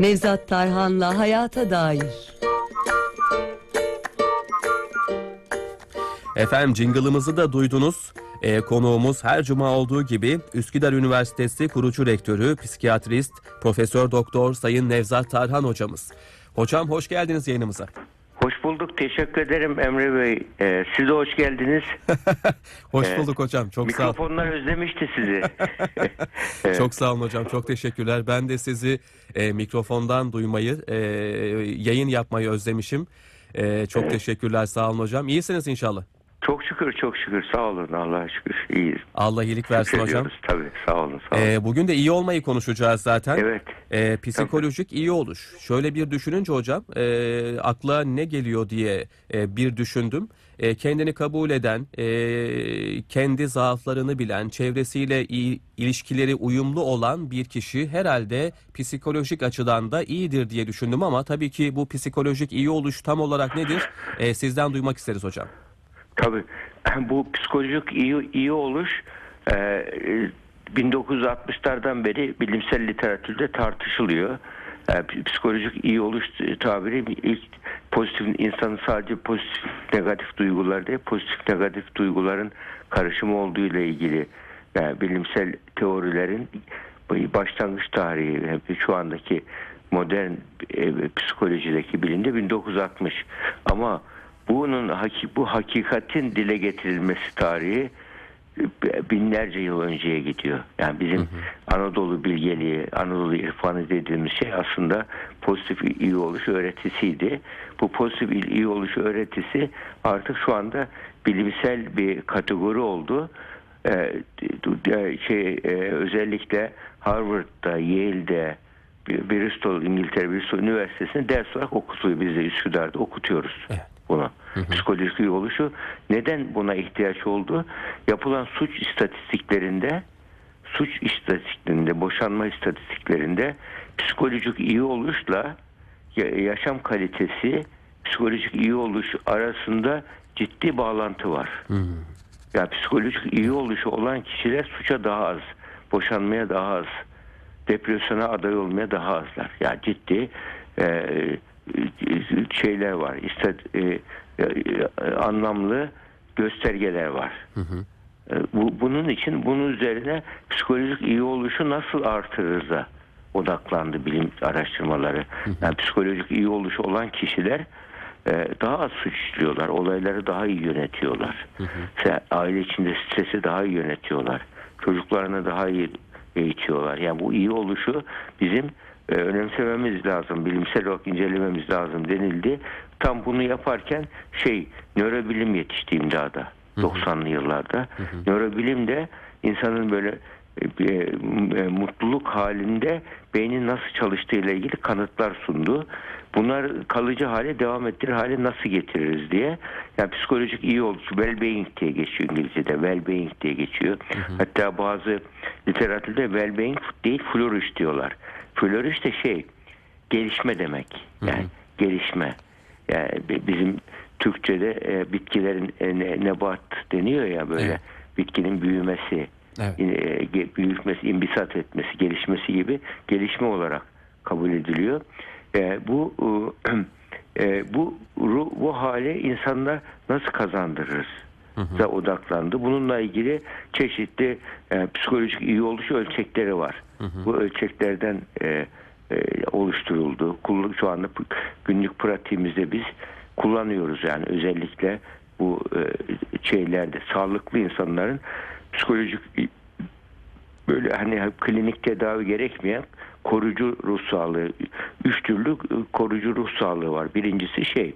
Nevzat Tarhan'la Hayata Dair Efendim jingle'ımızı da duydunuz. Ee, konuğumuz her cuma olduğu gibi Üsküdar Üniversitesi kurucu rektörü, psikiyatrist, Profesör Doktor Sayın Nevzat Tarhan hocamız. Hocam hoş geldiniz yayınımıza. Hoş bulduk. Teşekkür ederim Emre Bey. Ee, siz de hoş geldiniz. Hoş Ee, bulduk hocam. Çok sağ olun. Mikrofonlar özlemişti sizi. Evet. Çok sağ olun hocam. Çok teşekkürler. Ben de sizi e, mikrofondan duymayı, e, yayın yapmayı özlemişim. E, çok teşekkürler. Sağ olun hocam. İyisiniz inşallah. Çok şükür, çok şükür. Sağ olun. Allah'a şükür. İyiyiz. Allah iyilik versin hocam. Tabii. Sağ olun. Sağ olun. E, bugün de iyi olmayı konuşacağız zaten. evet. E, psikolojik iyi oluş. Şöyle bir düşününce hocam e, akla ne geliyor diye e, bir düşündüm. E, kendini kabul eden, e, kendi zaaflarını bilen, çevresiyle iyi, ilişkileri uyumlu olan bir kişi herhalde psikolojik açıdan da iyidir diye düşündüm ama tabii ki bu psikolojik iyi oluş tam olarak nedir? E, sizden duymak isteriz hocam. Tabii. Bu psikolojik iyi, iyi oluş e, e, 1960'lardan beri bilimsel literatürde tartışılıyor. E, psikolojik iyi oluş tabiri ilk pozitif insanın sadece pozitif negatif duygular değil pozitif negatif duyguların karışımı olduğu ile ilgili yani bilimsel teorilerin başlangıç tarihi yani şu andaki modern e, psikolojideki bilimde 1960 ama bunun bu hakikatin dile getirilmesi tarihi e, binlerce yıl önceye gidiyor. Yani bizim Anadolu bilgeliği, Anadolu irfanı dediğimiz şey aslında pozitif iyi oluş öğretisiydi. Bu pozitif iyi oluş öğretisi artık şu anda bilimsel bir kategori oldu. Ee, şey e, özellikle Harvard'da, Yale'de, Bristol, İngiltere Bristol Üniversitesi'nde ders olarak okutuluyor. Biz de Üsküdar'da okutuyoruz Evet. Bunu. Psikolojik iyi oluşu. Neden buna ihtiyaç oldu? Yapılan suç istatistiklerinde suç istatistiklerinde, boşanma istatistiklerinde psikolojik iyi oluşla ya- yaşam kalitesi, psikolojik iyi oluş arasında ciddi bağlantı var. Ya psikolojik iyi oluşu olan kişiler suça daha az, boşanmaya daha az, depresyona aday olmaya daha azlar. Ya ciddi e, şeyler var, istat, e, e, anlamlı göstergeler var. E, Bu, bunun için bunun üzerine psikolojik iyi oluşu nasıl artırırız da odaklandı bilim araştırmaları. Yani psikolojik iyi oluşu olan kişiler e, daha az suç işliyorlar. Olayları daha iyi yönetiyorlar. Mesela aile içinde stresi daha iyi yönetiyorlar. Çocuklarını daha iyi eğitiyorlar. Yani bu iyi oluşu bizim e, önemsememiz lazım. Bilimsel olarak incelememiz lazım denildi. Tam bunu yaparken şey nörobilim yetişti imdada. 90'lı yıllarda. Nörobilim de insanın böyle e, e, mutluluk halinde beynin nasıl çalıştığı ile ilgili kanıtlar sundu. Bunlar kalıcı hale devam ettirir hale nasıl getiririz diye. Yani psikolojik iyi oluşu well-being diye geçiyor İngilizce'de. Well-being diye geçiyor. Hatta bazı literatürde well-being değil flourish diyorlar. Flourish de şey gelişme demek. Yani gelişme. Yani bi- bizim Türkçe'de e, bitkilerin e, ne- nebat deniyor ya böyle Evet. bitkinin büyümesi, Evet. e, büyümesi, imbisat etmesi, gelişmesi gibi gelişme olarak kabul ediliyor. E, bu e, e, bu bu hale insanlar nasıl kazandırırız? da odaklandı. Bununla ilgili çeşitli e, psikolojik iyi oluş ölçekleri var. Bu ölçeklerden e, e, oluşturuldu. Kullan- Şu anda günlük pratiğimizde biz kullanıyoruz yani özellikle bu e, şeylerde sağlıklı insanların psikolojik böyle hani klinik tedavi gerekmeyen koruyucu ruh sağlığı üç türlü e, koruyucu ruh sağlığı var. Birincisi şey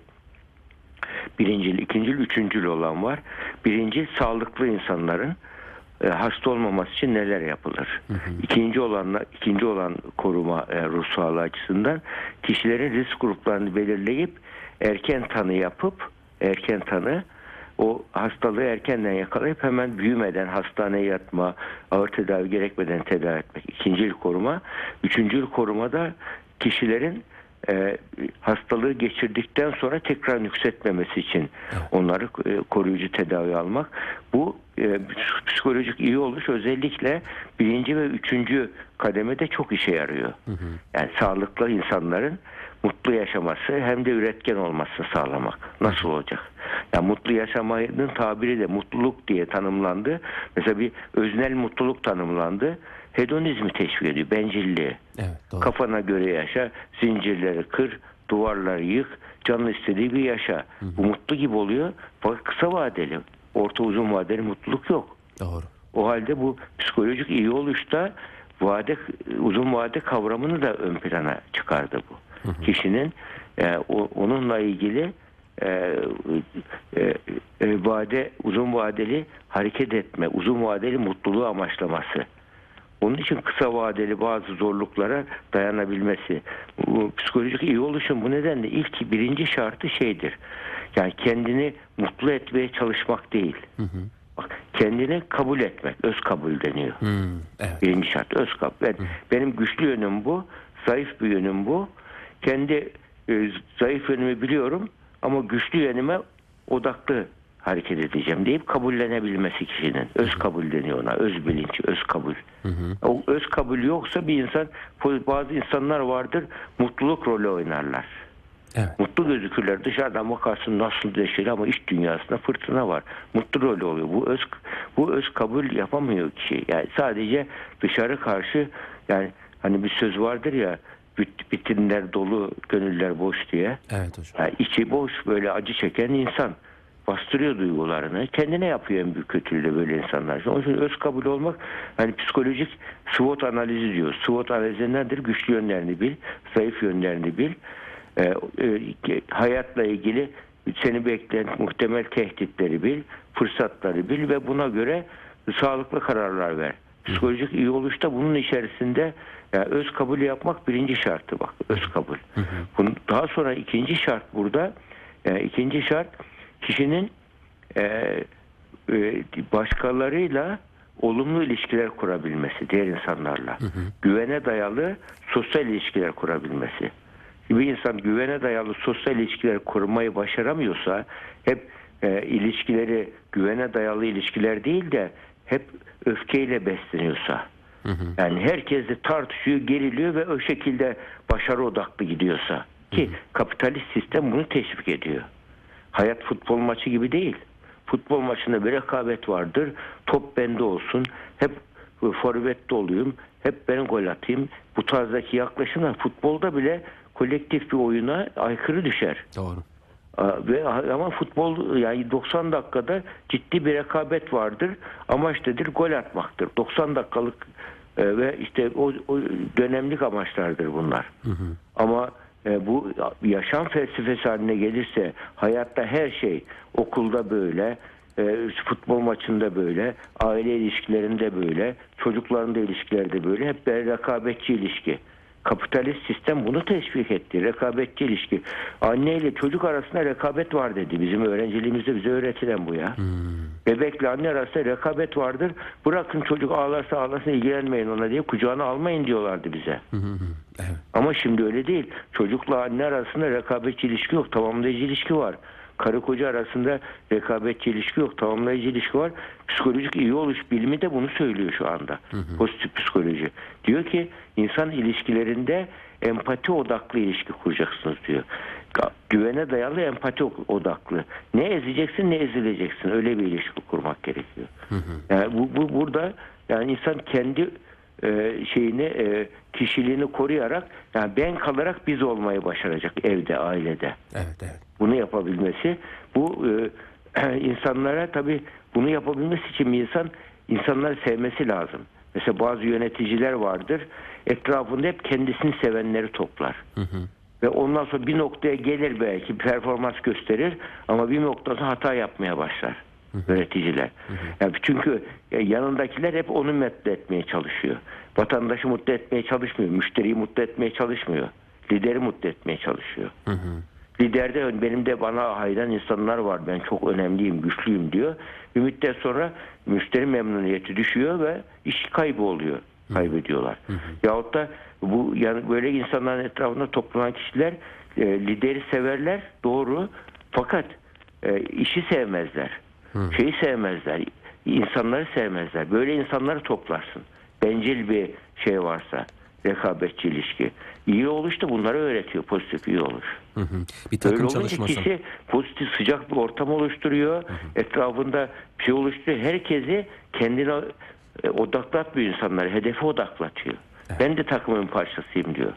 birincil, ikincil, üçüncül olan var. Birinci sağlıklı insanların e, hasta olmaması için neler yapılır? İkinci olanla ikinci olan koruma e, ruh sağlığı açısından kişilerin risk gruplarını belirleyip erken tanı yapıp erken tanı o hastalığı erkenden yakalayıp hemen büyümeden hastaneye yatma, ağır tedavi gerekmeden tedavi etmek. İkincil koruma. Üçüncül koruma da kişilerin e, hastalığı geçirdikten sonra tekrar nüksetmemesi için onları e, koruyucu tedavi almak. Bu e, psikolojik iyi oluş özellikle birinci ve üçüncü kademede çok işe yarıyor. Yani sağlıklı insanların mutlu yaşaması hem de üretken olmasını sağlamak. Nasıl olacak? Yani mutlu yaşamanın tabiri de mutluluk diye tanımlandı. Mesela bir öznel mutluluk tanımlandı. Hedonizmi teşvik ediyor, bencilliği. Evet, doğru. Kafana göre yaşa, zincirleri kır, duvarları yık, canın istediği bir yaşa. Bu mutlu gibi oluyor. Fakat kısa vadeli, orta uzun vadeli mutluluk yok. Doğru. O halde bu psikolojik iyi oluşta vade uzun vade kavramını da ön plana çıkardı bu. Kişinin e, o- onunla ilgili e, e, e, vade uzun vadeli hareket etme, uzun vadeli mutluluğu amaçlaması. Onun için kısa vadeli bazı zorluklara dayanabilmesi. Bu psikolojik iyi oluşun bu nedenle ilk birinci şartı şeydir. Yani kendini mutlu etmeye çalışmak değil. Bak, kendini kabul etmek, öz kabul deniyor. Hmm, evet. Birinci şart öz kabul. Ben, benim güçlü yönüm bu, zayıf bir yönüm bu. Kendi e, zayıf yönümü biliyorum ama güçlü yönüme odaklı hareket edeceğim deyip kabullenebilmesi kişinin. Öz kabul deniyor ona. Öz bilinç, öz kabul. O öz kabul yoksa bir insan bazı insanlar vardır mutluluk rolü oynarlar. Evet. Mutlu gözükürler. Dışarıdan bakarsın nasıl neşeli ama iç dünyasında fırtına var. Mutlu rol oluyor. Bu öz bu öz kabul yapamıyor kişi. Yani sadece dışarı karşı yani hani bir söz vardır ya bit- bitinler dolu gönüller boş diye. Evet hocam. Yani içi boş böyle acı çeken insan bastırıyor duygularını. Kendine yapıyor en büyük kötülüğü de böyle insanlar. Onun için öz kabul olmak hani psikolojik SWOT analizi diyor. SWOT analizi nedir? Güçlü yönlerini bil, zayıf yönlerini bil. Ee, e, hayatla ilgili seni bekleyen muhtemel tehditleri bil, fırsatları bil ve buna göre sağlıklı kararlar ver. Psikolojik iyi oluşta bunun içerisinde yani öz kabul yapmak birinci şartı bak öz kabul. Bunun, daha sonra ikinci şart burada yani ikinci şart kişinin e, e, başkalarıyla olumlu ilişkiler kurabilmesi diğer insanlarla. Güvene dayalı sosyal ilişkiler kurabilmesi. Bir insan güvene dayalı sosyal ilişkiler kurmayı başaramıyorsa hep e, ilişkileri güvene dayalı ilişkiler değil de hep öfkeyle besleniyorsa yani herkes de tartışıyor, geriliyor ve o şekilde başarı odaklı gidiyorsa ki kapitalist sistem bunu teşvik ediyor. Hayat futbol maçı gibi değil. Futbol maçında bir rekabet vardır. Top bende olsun. Hep forvette olayım. Hep ben gol atayım. Bu tarzdaki yaklaşımlar futbolda bile kolektif bir oyuna aykırı düşer. Doğru. Ve ama futbol yani 90 dakikada ciddi bir rekabet vardır. Amaç nedir? Gol atmaktır. 90 dakikalık e, ve işte o, o dönemlik amaçlardır bunlar. Ama e, bu yaşam felsefesi haline gelirse hayatta her şey okulda böyle, e, futbol maçında böyle, aile ilişkilerinde böyle, çocukların da ilişkilerde böyle hep bir rekabetçi ilişki. Kapitalist sistem bunu teşvik etti. Rekabetçi ilişki. Anne ile çocuk arasında rekabet var dedi. Bizim öğrenciliğimizde bize öğretilen bu ya. Bebekle anne arasında rekabet vardır. Bırakın çocuk ağlarsa ağlasın ilgilenmeyin ona diye kucağına almayın diyorlardı bize. Evet. Ama şimdi öyle değil. Çocukla anne arasında rekabetçi ilişki yok. Tamamlayıcı ilişki var. Karı koca arasında rekabetçi ilişki yok. Tamamlayıcı ilişki var. Psikolojik iyi oluş bilimi de bunu söylüyor şu anda. Pozitif psikoloji. Diyor ki insan ilişkilerinde empati odaklı ilişki kuracaksınız diyor. Güvene dayalı empati odaklı. Ne ezeceksin ne ezileceksin. Öyle bir ilişki kurmak gerekiyor. Yani bu, bu burada yani insan kendi şeyini e, kişiliğini koruyarak yani ben kalarak biz olmayı başaracak evde ailede Evet, evet. bunu yapabilmesi bu e, insanlara tabi bunu yapabilmesi için bir insan insanları sevmesi lazım. Mesela bazı yöneticiler vardır etrafında hep kendisini sevenleri toplar. Ve ondan sonra bir noktaya gelir belki performans gösterir ama bir noktada hata yapmaya başlar yöneticiler. Yani çünkü yanındakiler hep onu mutlu etmeye çalışıyor. Vatandaşı mutlu etmeye çalışmıyor. Müşteriyi mutlu etmeye çalışmıyor. Lideri mutlu etmeye çalışıyor. Liderde benim de bana hayran insanlar var. Ben çok önemliyim, güçlüyüm diyor. Bir müddet sonra müşteri memnuniyeti düşüyor ve iş kaybı oluyor. kaybediyorlar. Yahut da bu yani böyle insanların etrafında toplanan kişiler e, lideri severler doğru fakat e, işi sevmezler. Şeyi sevmezler. insanları sevmezler. Böyle insanları toplarsın. Bencil bir şey varsa rekabetçi ilişki. İyi oluş da bunları öğretiyor pozitif iyi oluş. Hı hı. Bir Öyle takım olunca çalışması. kişi pozitif sıcak bir ortam oluşturuyor. Etrafında bir şey oluşturuyor. Herkesi kendine e, odaklatmıyor insanları. Hedefe odaklatıyor. Ben de takımın parçasıyım diyor.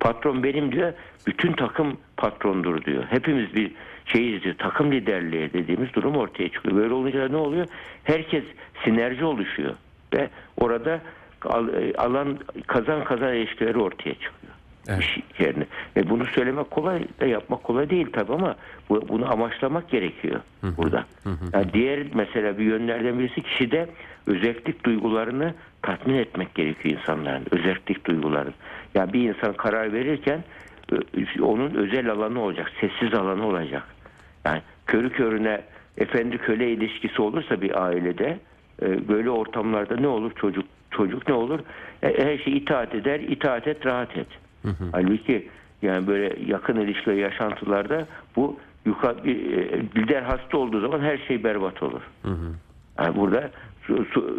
Patron benim diyor. Bütün takım patrondur diyor. Hepimiz bir şeyiz diyor. Takım liderliği dediğimiz durum ortaya çıkıyor. Böyle olunca ne oluyor? Herkes sinerji oluşuyor. Ve orada e, alan kazan kazan ilişkileri ortaya çıkıyor. Evet. İş yerine. E bunu söylemek kolay da yapmak kolay değil tabii ama bu, bunu amaçlamak gerekiyor burada. Yani diğer mesela bir yönlerden birisi kişide özellik duygularını tatmin etmek gerekiyor insanların. Özellik duygularını. Yani bir insan karar verirken onun özel alanı olacak, sessiz alanı olacak. Yani körü körüne efendi köle ilişkisi olursa bir ailede e, böyle ortamlarda ne olur? Çocuk çocuk ne olur? E, her şey itaat eder itaat et rahat et. Halbuki yani böyle yakın ilişki yaşantılarda bu yukarı bir, e, lider hasta olduğu zaman her şey berbat olur. Yani burada su, su,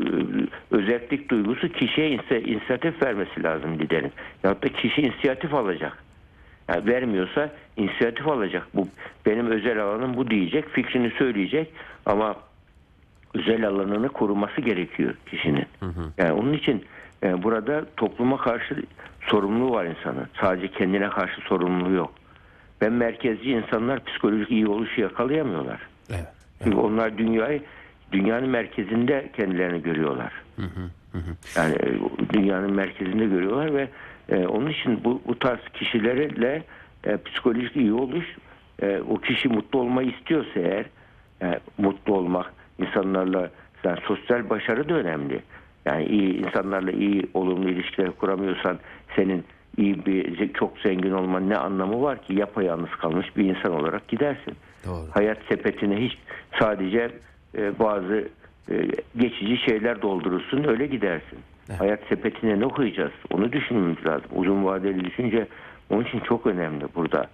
özellik duygusu kişiye inisiyatif vermesi lazım liderin. Ya da kişi inisiyatif alacak yani vermiyorsa inisiyatif alacak. Bu benim özel alanım bu diyecek, fikrini söyleyecek ama özel alanını koruması gerekiyor kişinin. Yani onun için e, burada topluma karşı sorumluluğu var insanın. Sadece kendine karşı sorumluluğu yok. Ben merkezci insanlar psikolojik iyi oluşu yakalayamıyorlar. Evet. Çünkü onlar dünyayı dünyanın merkezinde kendilerini görüyorlar. Yani e, dünyanın merkezinde görüyorlar ve e, onun için bu, bu tarz kişilerle e, psikolojik iyi oluş e, o kişi mutlu olmayı istiyorsa eğer e, mutlu olmak insanlarla yani sosyal başarı da önemli. Yani iyi insanlarla iyi olumlu ilişkiler kuramıyorsan senin iyi bir çok zengin olman ne anlamı var ki yapayalnız kalmış bir insan olarak gidersin. Doğru. Hayat sepetine hiç sadece e, bazı e, geçici şeyler doldurursun öyle gidersin. Hayat sepetine ne koyacağız? Onu düşünmemiz lazım. Uzun vadeli düşünce onun için çok önemli burada.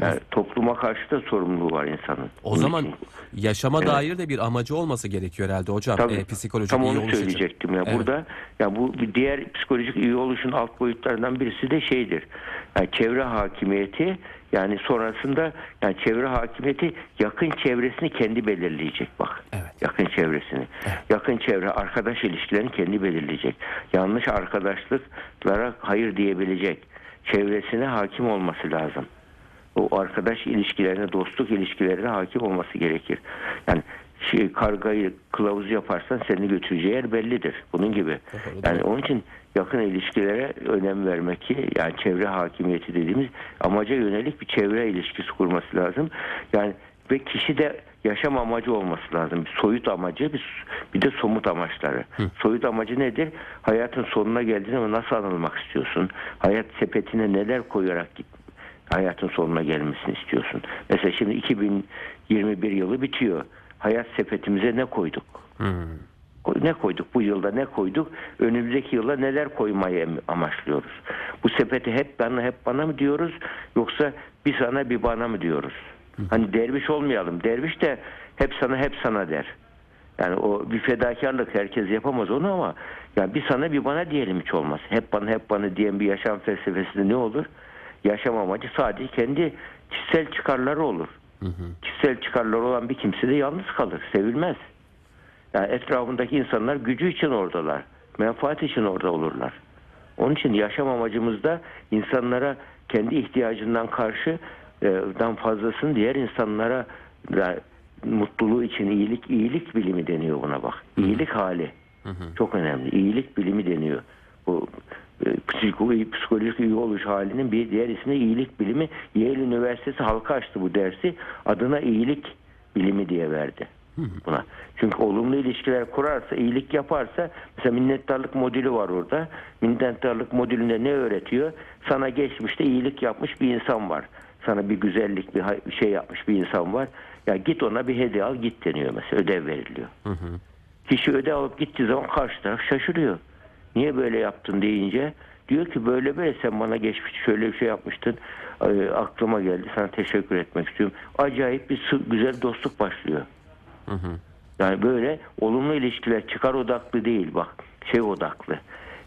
Yani topluma karşı da sorumluluğu var insanın. O zaman yaşama Evet. dair de bir amacı olması gerekiyor herhalde hocam. Tabii, E, psikolojik tam iyi onu oluş için. söyleyecektim ya. Evet. Burada ya bu diğer psikolojik iyi oluşun alt boyutlarından birisi de şeydir. Yani çevre hakimiyeti yani sonrasında yani çevre hakimiyeti yakın çevresini kendi belirleyecek bak. Evet. Yakın çevresini. Yakın çevre arkadaş ilişkilerini kendi belirleyecek. Yanlış arkadaşlıklara hayır diyebilecek. Çevresine hakim olması lazım o arkadaş ilişkilerine, dostluk ilişkilerine hakim olması gerekir. Yani şey, kargayı kılavuz yaparsan seni götüreceği yer bellidir. Bunun gibi. Yani onun için yakın ilişkilere önem vermek ki yani çevre hakimiyeti dediğimiz amaca yönelik bir çevre ilişkisi kurması lazım. Yani ve kişi de yaşam amacı olması lazım. Bir soyut amacı bir, bir de somut amaçları. Soyut amacı nedir? Hayatın sonuna geldiğinde nasıl anılmak istiyorsun? Hayat sepetine neler koyarak git hayatın sonuna gelmesini istiyorsun. Mesela şimdi 2021 yılı bitiyor. Hayat sepetimize ne koyduk? Koy- Ne koyduk? Bu yılda ne koyduk? Önümüzdeki yılda neler koymayı amaçlıyoruz? Bu sepeti hep bana hep bana mı diyoruz? Yoksa bir sana bir bana mı diyoruz? Hani derviş olmayalım. Derviş de hep sana hep sana der. Yani o bir fedakarlık herkes yapamaz onu ama yani bir sana bir bana diyelim hiç olmaz. Hep bana hep bana diyen bir yaşam felsefesinde ne olur? Yaşam amacı sadece kendi kişisel çıkarları olur. Kişisel çıkarları olan bir kimse de yalnız kalır, sevilmez. Yani etrafındaki insanlar gücü için oradalar. Menfaat için orada olurlar. Onun için yaşam amacımızda insanlara kendi ihtiyacından karşı dan fazlasını diğer insanlara da mutluluğu için iyilik iyilik bilimi deniyor buna bak. İyilik hali. Çok önemli. İyilik bilimi deniyor. Bu psiko- psikolojik iyi oluş halinin bir diğer ismi iyilik bilimi. Yale Üniversitesi halka açtı bu dersi. Adına iyilik bilimi diye verdi buna. Çünkü olumlu ilişkiler kurarsa, iyilik yaparsa mesela minnettarlık modülü var orada. Minnettarlık modülünde ne öğretiyor? Sana geçmişte iyilik yapmış bir insan var. Sana bir güzellik, bir şey yapmış bir insan var. Ya git ona bir hediye al git deniyor mesela. Ödev veriliyor. Kişi ödev alıp gittiği zaman karşı taraf şaşırıyor. Niye böyle yaptın deyince diyor ki böyle böyle sen bana geçmiş şöyle bir şey yapmıştın. Ee, aklıma geldi sana teşekkür etmek istiyorum. Acayip bir güzel dostluk başlıyor. Yani böyle olumlu ilişkiler çıkar odaklı değil bak şey odaklı.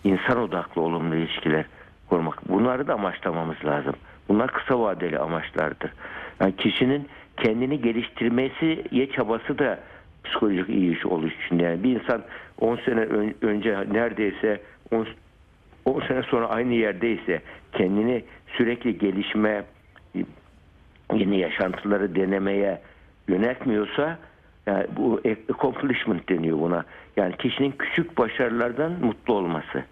insan odaklı olumlu ilişkiler kurmak. Bunları da amaçlamamız lazım. Bunlar kısa vadeli amaçlardır. Yani kişinin kendini geliştirmesiye çabası da psikolojik iyi iş oluş için. Yani bir insan 10 sene ön- önce neredeyse 10 10 sene sonra aynı yerdeyse kendini sürekli gelişme yeni yaşantıları denemeye yöneltmiyorsa yani bu accomplishment deniyor buna. Yani kişinin küçük başarılardan mutlu olması.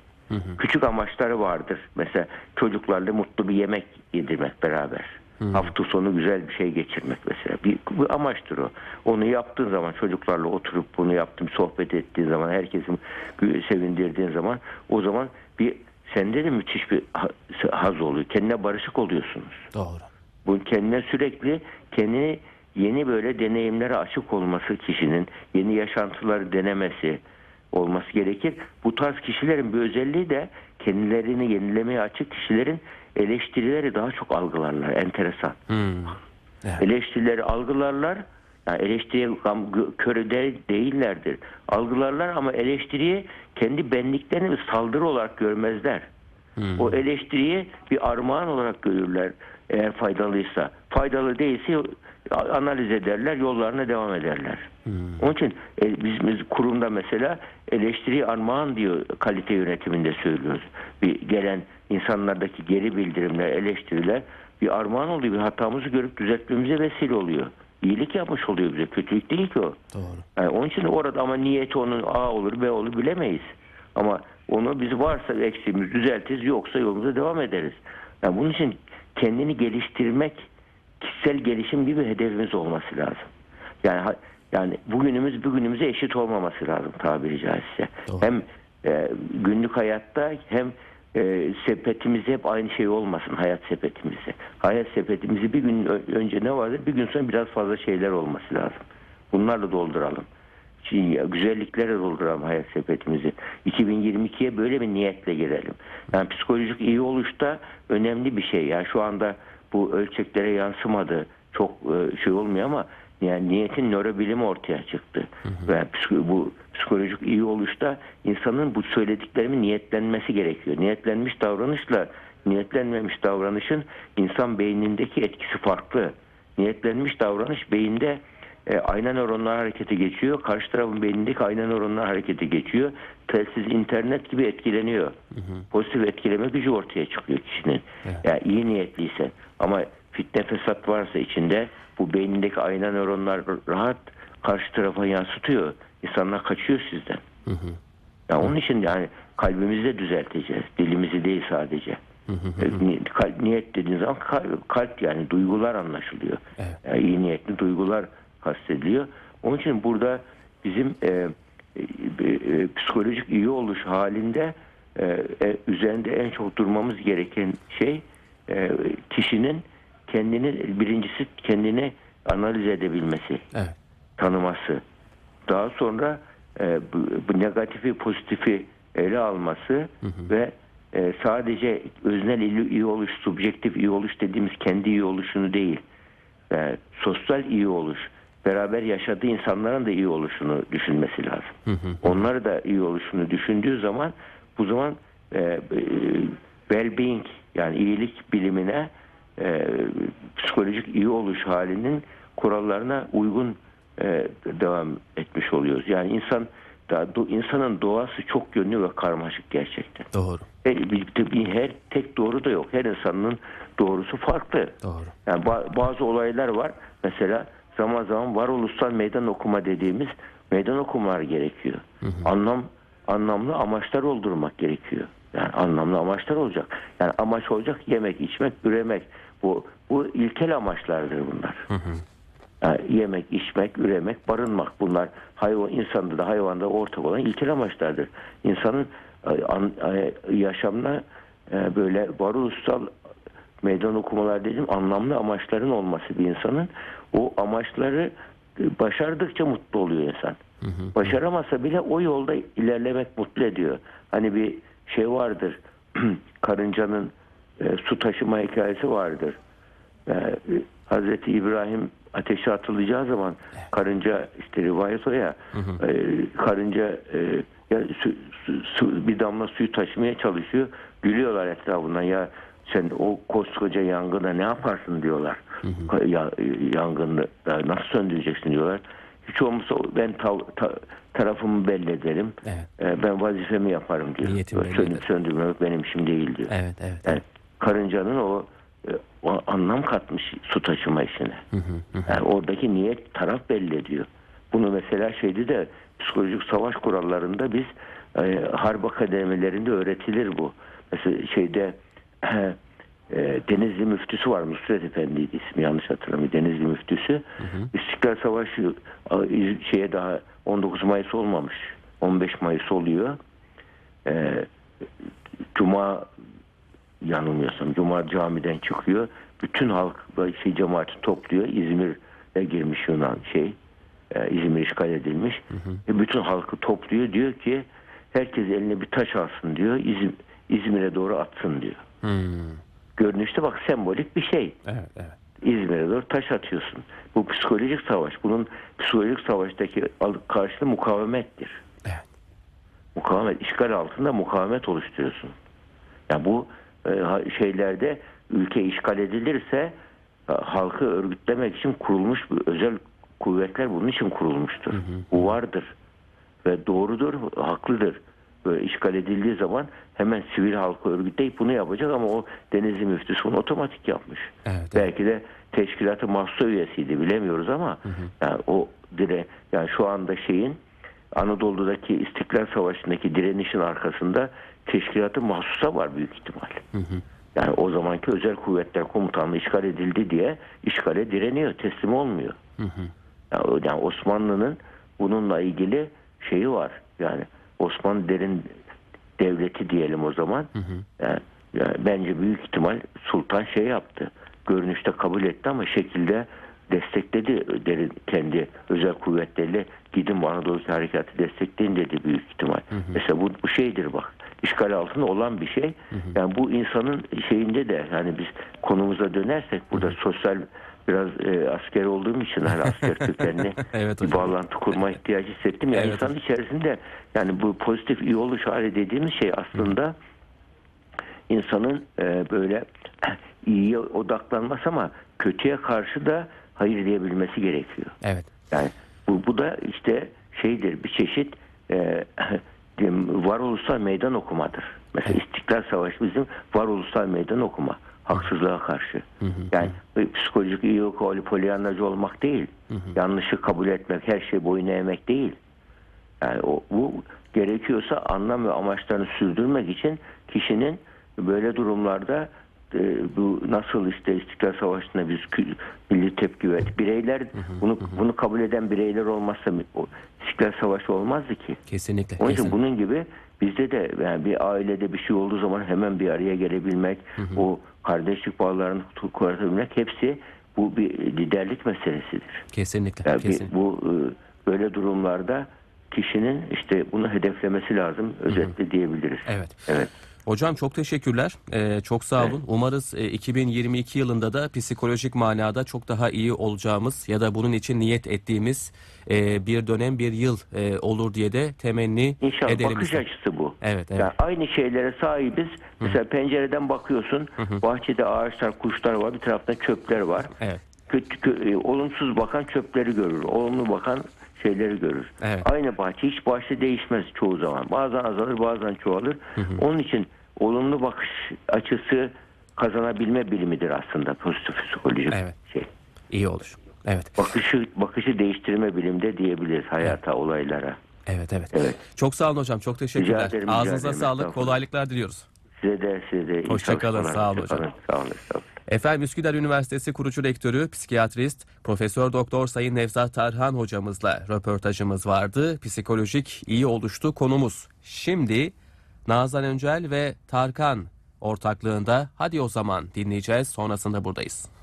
Küçük amaçları vardır. Mesela çocuklarla mutlu bir yemek yedirmek beraber. Hafta sonu güzel bir şey geçirmek mesela. Bir, bir amaçtır o. Onu yaptığın zaman çocuklarla oturup bunu yaptım sohbet ettiğin zaman herkesin sevindirdiğin zaman o zaman bir sende de müthiş bir ha- haz oluyor. Kendine barışık oluyorsunuz. Doğru. Bu kendine sürekli kendini yeni böyle deneyimlere açık olması kişinin yeni yaşantıları denemesi olması gerekir. Bu tarz kişilerin bir özelliği de kendilerini yenilemeye açık kişilerin eleştirileri daha çok algılarlar. Enteresan. Hmm. Evet. Eleştirileri algılarlar. Yani eleştiriye körü de değillerdir. Algılarlar ama eleştiriyi kendi benliklerini bir saldırı olarak görmezler. O eleştiriyi bir armağan olarak görürler eğer faydalıysa. Faydalı değilse analiz ederler, yollarına devam ederler. Onun için e, biz, biz kurumda mesela eleştiri armağan diyor kalite yönetiminde söylüyoruz. Bir gelen insanlardaki geri bildirimler, eleştiriler bir armağan oluyor. Bir hatamızı görüp düzeltmemize vesile oluyor. İyilik yapmış oluyor bize. Kötülük değil ki o. Doğru. Yani onun için orada ama niyeti onun A olur B olur bilemeyiz. Ama onu biz varsa eksiğimiz düzeltiriz yoksa yolumuza devam ederiz. Yani bunun için kendini geliştirmek kişisel gelişim gibi hedefimiz olması lazım. Yani yani bugünümüz bugünümüze eşit olmaması lazım tabiri caizse. Doğru. Hem e, günlük hayatta hem e, sepetimizde hep aynı şey olmasın hayat sepetimizde. Hayat sepetimizde bir gün önce ne vardır bir gün sonra biraz fazla şeyler olması lazım. Bunlarla dolduralım. Şimdi güzelliklerle dolduralım hayat sepetimizi. 2022'ye böyle bir niyetle girelim. Yani psikolojik iyi oluşta önemli bir şey. Yani şu anda bu ölçeklere yansımadı. Çok e, şey olmuyor ama yani niyetin nörobilimi ortaya çıktı. Ve psiko- bu psikolojik iyi oluşta insanın bu söylediklerimin niyetlenmesi gerekiyor. Niyetlenmiş davranışla niyetlenmemiş davranışın insan beynindeki etkisi farklı. Niyetlenmiş davranış beyinde e, ayna nöronlar harekete geçiyor. Karşı tarafın beynindeki ayna nöronlar harekete geçiyor. Telsiz internet gibi etkileniyor. Pozitif etkileme gücü ortaya çıkıyor kişinin. Yani iyi niyetliyse ama fitne fesat varsa içinde bu beynindeki ayna nöronlar rahat karşı tarafa yansıtıyor. İnsanlar kaçıyor sizden. Yani onun için yani kalbimizi de düzelteceğiz. Dilimizi değil sadece. E, ni- kalp- niyet dediğin zaman kalp, kalp yani duygular anlaşılıyor. Evet. Yani iyi niyetli duygular kastediliyor. Onun için burada bizim e, e, e, psikolojik iyi oluş halinde e, e, üzerinde en çok durmamız gereken şey e, kişinin kendini birincisi kendini analiz edebilmesi Evet. tanıması. Daha sonra e, bu, bu negatifi pozitifi ele alması ve e, sadece öznel iyi, iyi oluş, subjektif iyi oluş dediğimiz kendi iyi oluşunu değil, e, sosyal iyi oluş, beraber yaşadığı insanların da iyi oluşunu düşünmesi lazım. Onları da iyi oluşunu düşündüğü zaman bu zaman e, e, well-being yani iyilik bilimine e, psikolojik iyi oluş halinin kurallarına uygun e, devam etmiş oluyoruz. Yani insan da, do- insanın doğası çok yönlü ve karmaşık gerçekten. Doğru. E, bir- her tek doğru da yok. Her insanın doğrusu farklı. Doğru. Yani ba- bazı olaylar var. Mesela zaman zaman varoluşsal meydan okuma dediğimiz meydan okumalar gerekiyor. Anlam anlamlı amaçlar oldurmak gerekiyor. Yani anlamlı amaçlar olacak. Yani amaç olacak yemek, içmek, üremek. Bu bu ilkel amaçlardır bunlar. Yani yemek, içmek, üremek, barınmak bunlar hayvan insanda da hayvanda ortak olan ilkel amaçlardır. İnsanın e, e, yaşamına e, böyle varoluşsal meydan okumalar dedim anlamlı amaçların olması bir insanın o amaçları başardıkça mutlu oluyor insan. Başaramasa bile o yolda ilerlemek mutlu ediyor. Hani bir şey vardır. karıncanın e, su taşıma hikayesi vardır. E, Hazreti İbrahim ateşe atılacağı zaman karınca işte rivayet o ya e, karınca e, ya, su, su- bir damla suyu taşımaya çalışıyor. Gülüyorlar etrafından ya sen o koskoca yangına ne yaparsın diyorlar. Ya, yangını da nasıl söndüreceksin diyorlar. Hiç olmazsa ben tav- ta- tarafımı belli ederim. Evet. E, ben vazifemi yaparım diyor. Sönüp ederim. söndürmemek benim işim değil diyor. Evet, evet. Yani karıncanın o, e, o anlam katmış su taşıma işine. Yani oradaki niyet taraf belli ediyor. Bunu mesela şeyde de psikolojik savaş kurallarında biz e, harp akademilerinde öğretilir bu. Mesela şeyde e, Denizli müftüsü var Nusret Efendi'ydi ismi yanlış hatırlamıyorum. Denizli müftüsü. İstiklal Savaşı a, iz- şeye daha 19 Mayıs olmamış. 15 Mayıs oluyor. E, Cuma yanılmıyorsam Cuma camiden çıkıyor. Bütün halk şey cemaati topluyor. İzmir'e girmiş Yunan şey. e, İzmir işgal edilmiş. E, bütün halkı topluyor. Diyor ki herkes eline bir taş alsın diyor. İzm- İzmir'e doğru atsın diyor. Görünüşte bak sembolik bir şey. Evet, evet. İzmir'e doğru taş atıyorsun. Bu psikolojik savaş. Bunun psikolojik savaştaki karşılığı mukavemettir. Evet. Mukavemet, işgal altında mukavemet oluşturuyorsun. Yani bu şeylerde ülke işgal edilirse e, halkı örgütlemek için kurulmuş bir özel kuvvetler bunun için kurulmuştur. Bu vardır ve doğrudur, haklıdır. Böyle işgal edildiği zaman hemen sivil halkı örgütleyip bunu yapacak ama o Denizli müftüsü bunu otomatik yapmış. Evet, evet. Belki de teşkilatı mahsusa üyesiydi bilemiyoruz ama yani o dire yani şu anda şeyin Anadolu'daki İstiklal Savaşı'ndaki direnişin arkasında teşkilatı mahsusa var büyük ihtimal. Yani o zamanki özel kuvvetler komutanlığı işgal edildi diye işgale direniyor, teslim olmuyor. Yani, o- yani Osmanlı'nın bununla ilgili şeyi var. Yani Osmanlı derin devleti diyelim o zaman. Yani, yani bence büyük ihtimal sultan şey yaptı. Görünüşte kabul etti ama şekilde destekledi derin kendi özel kuvvetleriyle gidin Anadolu harekatı destekleyin dedi büyük ihtimal. Mesela bu, bu şeydir bak işgal altında olan bir şey. Yani bu insanın şeyinde de yani biz konumuza dönersek burada sosyal biraz e, asker olduğum için hani asker kökenli Evet bir bağlantı kurma ihtiyacı hissettim. Yani Evet insanın içerisinde yani bu pozitif iyi oluş hali dediğimiz şey aslında insanın e, böyle iyiye odaklanması ama kötüye karşı da hayır diyebilmesi gerekiyor. Evet. Yani bu, bu da işte şeydir bir çeşit e, varoluşsal meydan okumadır. Mesela İstiklal Savaşı bizim varoluşsal meydan okuma. Haksızlığa karşı. Yani psikolojik iyi okul, polyanlacı olmak değil. Yanlışı kabul etmek, her şey boyun eğmek değil. Yani o, bu gerekiyorsa anlam ve amaçlarını sürdürmek için kişinin böyle durumlarda bu nasıl işte İstiklal Savaşı'nda biz milli tepki verdik. Bireyler bunu bunu kabul eden bireyler olmazsa İstiklal Savaşı olmazdı ki. Kesinlikle. Onun için kesinlikle. bunun gibi bizde de yani bir ailede bir şey olduğu zaman hemen bir araya gelebilmek, o kardeşlik bağlarını kurabilmek hepsi bu bir liderlik meselesidir. Kesinlikle. Yani kesinlikle. bu e, böyle durumlarda kişinin işte bunu hedeflemesi lazım. Özetle diyebiliriz. Evet. Evet. Hocam çok teşekkürler. Ee, çok sağ olun. Umarız e, 2022 yılında da psikolojik manada çok daha iyi olacağımız ya da bunun için niyet ettiğimiz e, bir dönem bir yıl e, olur diye de temenni İnşallah edelim. bakış açısı bu. Evet, evet. Yani aynı şeylere sahibiz. Mesela pencereden bakıyorsun. Bahçede ağaçlar, kuşlar var. Bir tarafta çöpler var. Evet. Kötü, kö- e, olumsuz bakan çöpleri görür. Olumlu bakan şeyleri görür. Evet. Aynı bahçe hiç bahçe değişmez çoğu zaman. Bazen azalır, bazen çoğalır. Onun için olumlu bakış açısı kazanabilme bilimidir aslında pozitif psikolojik Evet. şey. İyi olur. Evet. Bakışı bakışı değiştirme bilimde diyebiliriz hayata, olaylara. Evet, evet. Evet. Çok sağ olun hocam. Çok teşekkürler. Rica ederim, rica Ağzınıza ederim. sağlık. Kolaylıklar diliyoruz. Size de size de iyi Hoşça kalın, çalışmalar. sağ olun hocam. Sağ olun. estağfurullah. Efendim Üsküdar Üniversitesi kurucu rektörü, psikiyatrist, Profesör Doktor Sayın Nevzat Tarhan hocamızla röportajımız vardı. Psikolojik iyi oluştu konumuz. Şimdi Nazan Öncel ve Tarkan ortaklığında hadi o zaman dinleyeceğiz. Sonrasında buradayız.